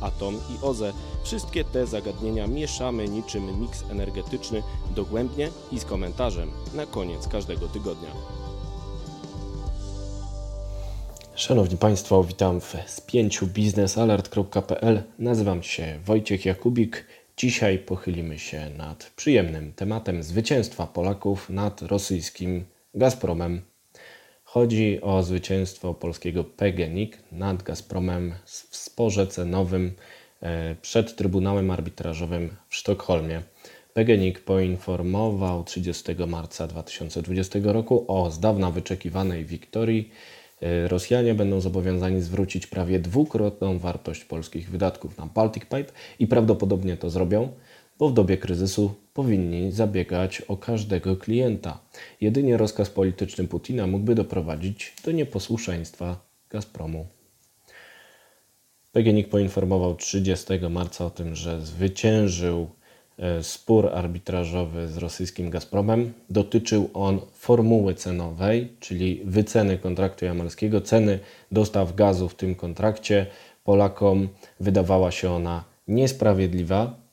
atom i OZE wszystkie te zagadnienia mieszamy niczym miks energetyczny dogłębnie i z komentarzem na koniec każdego tygodnia. Szanowni Państwo, witam w spięciu biznesalert.pl. Nazywam się Wojciech Jakubik. Dzisiaj pochylimy się nad przyjemnym tematem zwycięstwa Polaków nad rosyjskim Gazpromem. Chodzi o zwycięstwo polskiego PGNiG nad Gazpromem w sporze cenowym e, przed Trybunałem Arbitrażowym w Sztokholmie. PGNiG poinformował 30 marca 2020 roku o z dawna wyczekiwanej wiktorii. E, Rosjanie będą zobowiązani zwrócić prawie dwukrotną wartość polskich wydatków na Baltic Pipe i prawdopodobnie to zrobią, bo w dobie kryzysu powinni zabiegać o każdego klienta. Jedynie rozkaz polityczny Putina mógłby doprowadzić do nieposłuszeństwa Gazpromu. PGNiG poinformował 30 marca o tym, że zwyciężył e, spór arbitrażowy z rosyjskim Gazpromem. Dotyczył on formuły cenowej, czyli wyceny kontraktu jamalskiego, ceny dostaw gazu w tym kontrakcie. Polakom wydawała się ona niesprawiedliwa.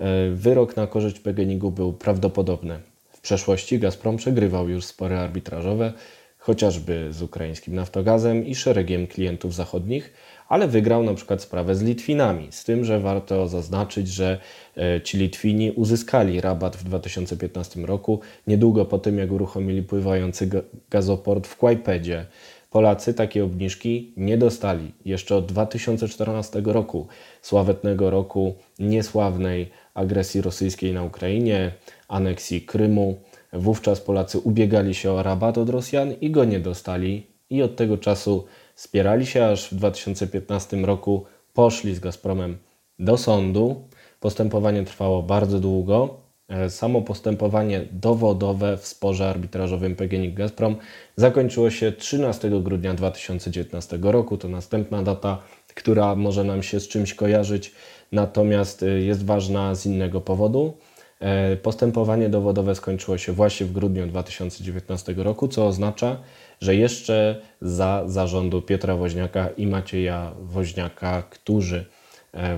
E, Wyrok na korzyść PGNiG-u był prawdopodobny. W przeszłości Gazprom przegrywał już spory arbitrażowe, chociażby z ukraińskim Naftogazem i szeregiem klientów zachodnich, ale wygrał na przykład sprawę z Litwinami. Z tym, że warto zaznaczyć, że e, ci Litwini uzyskali rabat w 2015 roku, niedługo po tym, jak uruchomili pływający gazoport w Kłajpedzie. Polacy takiej obniżki nie dostali jeszcze od 2014 roku, sławetnego roku niesławnej agresji rosyjskiej na Ukrainie, aneksji Krymu. Wówczas Polacy ubiegali się o rabat od Rosjan i go nie dostali, i od tego czasu spierali się, aż w 2015 roku poszli z Gazpromem do sądu. Postępowanie trwało bardzo długo. E, Samo postępowanie dowodowe w sporze arbitrażowym PGNiG Gazprom zakończyło się 13 grudnia 2019 roku. To następna data, która może nam się z czymś kojarzyć, natomiast e, jest ważna z innego powodu. E, Postępowanie dowodowe skończyło się właśnie w grudniu 2019 roku, co oznacza, że jeszcze za zarządu Piotra Woźniaka i Macieja Woźniaka, którzy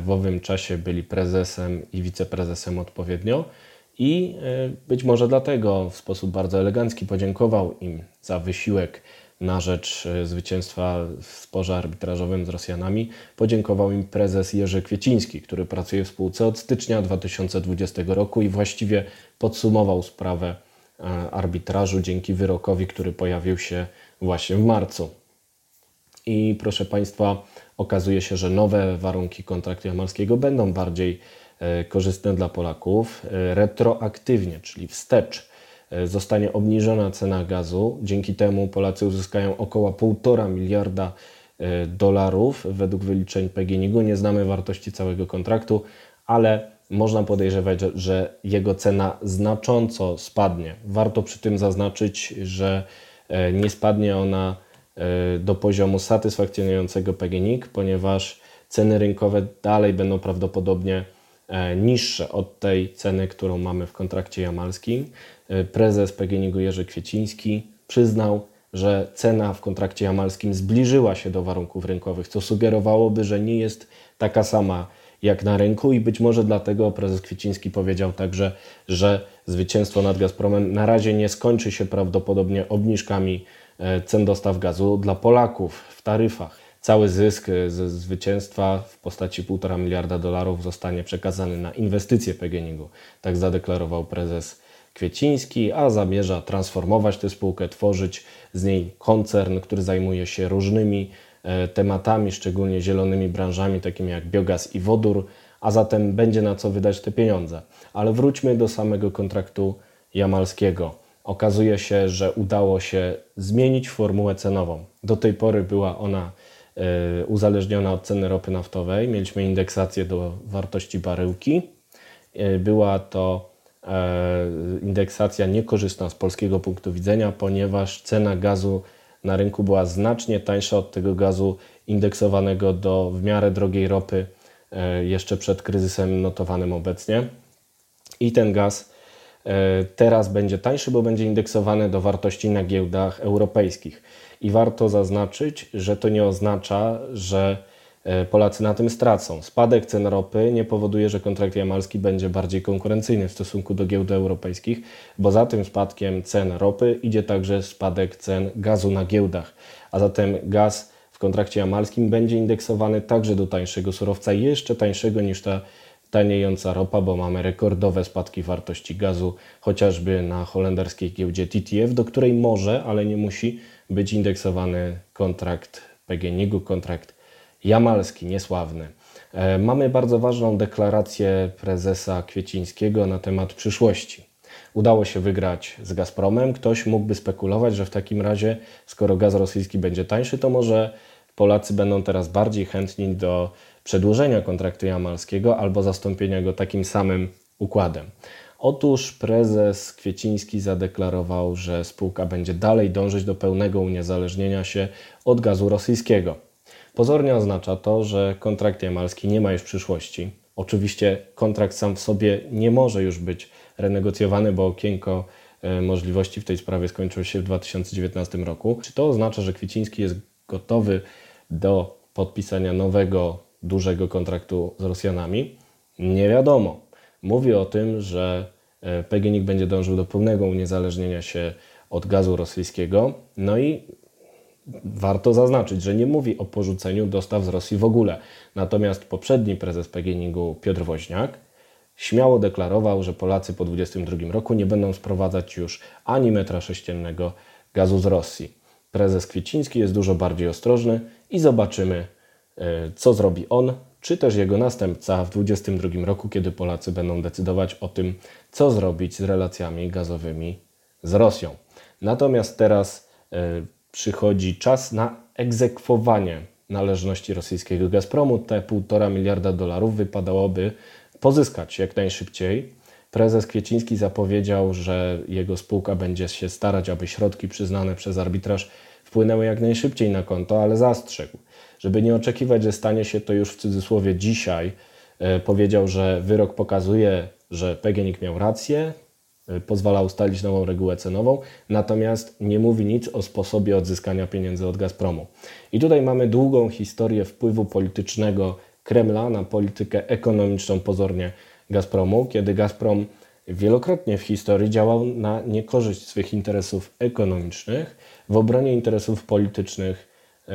w owym czasie byli prezesem i wiceprezesem odpowiednio, i e, być może dlatego w sposób bardzo elegancki podziękował im za wysiłek na rzecz e, zwycięstwa w sporze arbitrażowym z Rosjanami. Podziękował im prezes Jerzy Kwieciński, który pracuje w spółce od stycznia 2020 roku i właściwie podsumował sprawę e, arbitrażu dzięki wyrokowi, który pojawił się właśnie w marcu. I proszę Państwa, okazuje się, że nowe warunki kontraktu jamalskiego będą bardziej korzystne dla Polaków. E, Retroaktywnie, czyli wstecz, e, zostanie obniżona cena gazu. Dzięki temu Polacy uzyskają około 1,5 miliarda e, dolarów według wyliczeń PGNiG-u. Nie znamy wartości całego kontraktu, ale można podejrzewać, że, jego cena znacząco spadnie. Warto przy tym zaznaczyć, że e, nie spadnie ona e, do poziomu satysfakcjonującego PGNiG, ponieważ ceny rynkowe dalej będą prawdopodobnie e, niższe od tej ceny, którą mamy w kontrakcie jamalskim. E, Prezes PGNiG-u Jerzy Kwieciński przyznał, że cena w kontrakcie jamalskim zbliżyła się do warunków rynkowych, co sugerowałoby, że nie jest taka sama jak na rynku i być może dlatego prezes Kwieciński powiedział także, że zwycięstwo nad Gazpromem na razie nie skończy się prawdopodobnie obniżkami e, cen dostaw gazu dla Polaków w taryfach. Cały zysk e, ze zwycięstwa w postaci 1,5 miliarda dolarów zostanie przekazany na inwestycje PGNiG-u. Tak zadeklarował prezes Kwieciński, a zamierza transformować tę spółkę, tworzyć z niej koncern, który zajmuje się różnymi e, tematami, szczególnie zielonymi branżami, takimi jak biogaz i wodór, a zatem będzie na co wydać te pieniądze. Ale wróćmy do samego kontraktu jamalskiego. Okazuje się, że udało się zmienić formułę cenową. Do tej pory była ona uzależniona od ceny ropy naftowej. Mieliśmy indeksację do wartości baryłki. E, Była to indeksacja niekorzystna z polskiego punktu widzenia, ponieważ cena gazu na rynku była znacznie tańsza od tego gazu indeksowanego do w miarę drogiej ropy jeszcze przed kryzysem notowanym obecnie. I ten gaz teraz będzie tańszy, bo będzie indeksowany do wartości na giełdach europejskich. I warto zaznaczyć, że to nie oznacza, że e, Polacy na tym stracą. Spadek cen ropy nie powoduje, że kontrakt jamalski będzie bardziej konkurencyjny w stosunku do giełd europejskich, bo za tym spadkiem cen ropy idzie także spadek cen gazu na giełdach. A zatem gaz w kontrakcie jamalskim będzie indeksowany także do tańszego surowca, jeszcze tańszego niż ta taniejąca ropa, bo mamy rekordowe spadki wartości gazu, chociażby na holenderskiej giełdzie TTF, do której może, ale nie musi być indeksowany kontrakt PGNiG-u, kontrakt jamalski, niesławny. E, mamy bardzo ważną deklarację prezesa Kwiecińskiego na temat przyszłości. Udało się wygrać z Gazpromem. Ktoś mógłby spekulować, że w takim razie, skoro gaz rosyjski będzie tańszy, to może Polacy będą teraz bardziej chętni do przedłużenia kontraktu jamalskiego albo zastąpienia go takim samym układem. Otóż prezes Kwieciński zadeklarował, że spółka będzie dalej dążyć do pełnego uniezależnienia się od gazu rosyjskiego. Pozornie oznacza to, że kontrakt jamalski nie ma już przyszłości. Oczywiście kontrakt sam w sobie nie może już być renegocjowany, bo okienko e, możliwości w tej sprawie skończyło się w 2019 roku. Czy to oznacza, że Kwieciński jest gotowy do podpisania nowego, dużego kontraktu z Rosjanami? Nie wiadomo mówi o tym, że e, PGNiG będzie dążył do pełnego uniezależnienia się od gazu rosyjskiego. No i warto zaznaczyć, że nie mówi o porzuceniu dostaw z Rosji w ogóle. Natomiast poprzedni prezes PGNiG-u Piotr Woźniak śmiało deklarował, że Polacy po 2022 roku nie będą sprowadzać już ani metra sześciennego gazu z Rosji. Prezes Kwieciński jest dużo bardziej ostrożny i zobaczymy, e, co zrobi on czy też jego następca w 2022 roku, kiedy Polacy będą decydować o tym, co zrobić z relacjami gazowymi z Rosją. Natomiast teraz y, przychodzi czas na egzekwowanie należności rosyjskiego Gazpromu. Te 1,5 miliarda dolarów wypadałoby pozyskać jak najszybciej. Prezes Kwieciński zapowiedział, że jego spółka będzie się starać, aby środki przyznane przez arbitraż wpłynęły jak najszybciej na konto, ale zastrzegł, żeby nie oczekiwać, że stanie się to już w cudzysłowie dzisiaj. E, powiedział, że wyrok pokazuje, że PGNiG miał rację, e, pozwala ustalić nową regułę cenową, natomiast nie mówi nic o sposobie odzyskania pieniędzy od Gazpromu. I tutaj mamy długą historię wpływu politycznego Kremla na politykę ekonomiczną pozornie Gazpromu, kiedy Gazprom wielokrotnie w historii działał na niekorzyść swych interesów ekonomicznych w obronie interesów politycznych e,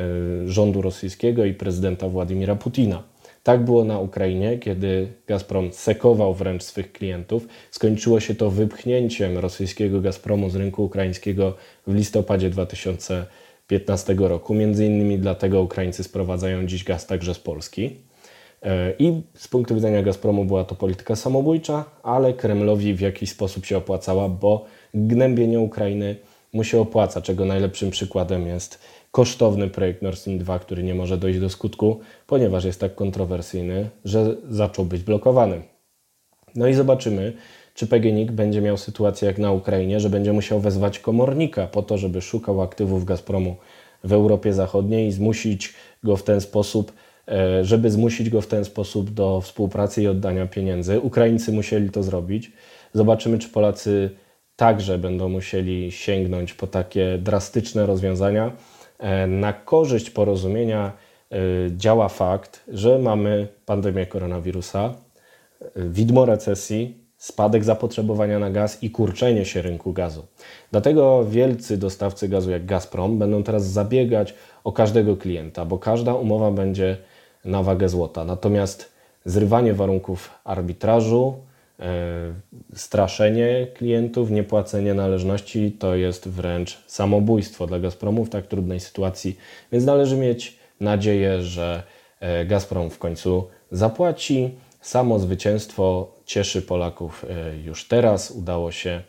rządu rosyjskiego i prezydenta Władimira Putina. Tak było na Ukrainie, kiedy Gazprom sekował wręcz swych klientów. Skończyło się to wypchnięciem rosyjskiego Gazpromu z rynku ukraińskiego w listopadzie 2015 roku. Między innymi dlatego Ukraińcy sprowadzają dziś gaz także z Polski. I z punktu widzenia Gazpromu była to polityka samobójcza, ale Kremlowi w jakiś sposób się opłacała, bo gnębienie Ukrainy mu się opłaca, czego najlepszym przykładem jest kosztowny projekt Nord Stream 2, który nie może dojść do skutku, ponieważ jest tak kontrowersyjny, że zaczął być blokowany. No i zobaczymy, czy PGNiG będzie miał sytuację jak na Ukrainie, że będzie musiał wezwać komornika po to, żeby szukał aktywów Gazpromu w Europie Zachodniej i zmusić go w ten sposób żeby zmusić go w ten sposób do współpracy i oddania pieniędzy. Ukraińcy musieli to zrobić. Zobaczymy, czy Polacy także będą musieli sięgnąć po takie drastyczne rozwiązania. E, na korzyść porozumienia e, działa fakt, że mamy pandemię koronawirusa, widmo recesji, spadek zapotrzebowania na gaz i kurczenie się rynku gazu. Dlatego wielcy dostawcy gazu jak Gazprom będą teraz zabiegać o każdego klienta, bo każda umowa będzie na wagę złota. Natomiast zrywanie warunków arbitrażu, e, straszenie klientów, niepłacenie należności to jest wręcz samobójstwo dla Gazpromu w tak trudnej sytuacji, więc należy mieć nadzieję, że e, Gazprom w końcu zapłaci. Samo zwycięstwo cieszy Polaków e, już teraz. Udało się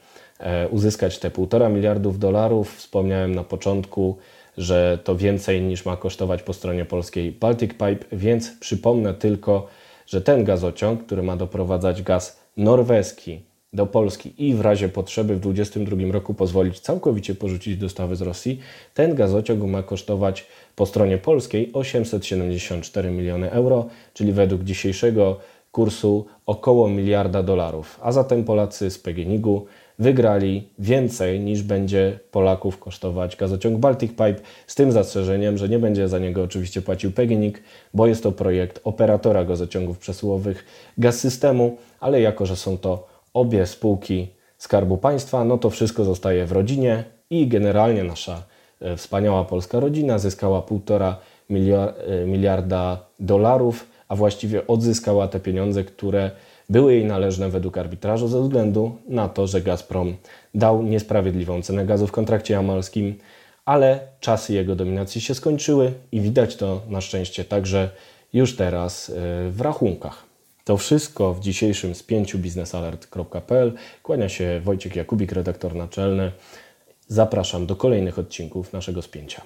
uzyskać te 1,5 miliardów dolarów. Wspomniałem na początku, że to więcej niż ma kosztować po stronie polskiej Baltic Pipe, więc przypomnę tylko, że ten gazociąg, który ma doprowadzać gaz norweski do Polski i w razie potrzeby w 2022 roku pozwolić całkowicie porzucić dostawy z Rosji, ten gazociąg ma kosztować po stronie polskiej 874 miliony euro, czyli według dzisiejszego kursu około miliarda dolarów. A zatem Polacy z PGNiG-u wygrali więcej niż będzie Polaków kosztować gazociąg Baltic Pipe, z tym zastrzeżeniem, że nie będzie za niego oczywiście płacił PGNiG, bo jest to projekt operatora gazociągów przesyłowych gaz systemu, ale jako, że są to obie spółki Skarbu Państwa, no to wszystko zostaje w rodzinie i generalnie nasza e, wspaniała polska rodzina zyskała 1,5 e, miliarda dolarów, a właściwie odzyskała te pieniądze, które były jej należne według arbitrażu ze względu na to, że Gazprom dał niesprawiedliwą cenę gazu w kontrakcie jamalskim, ale czasy jego dominacji się skończyły i widać to na szczęście także już teraz e, w rachunkach. To wszystko w dzisiejszym spięciu biznesalert.pl. Kłania się Wojciech Jakubik, redaktor naczelny. Zapraszam do kolejnych odcinków naszego spięcia.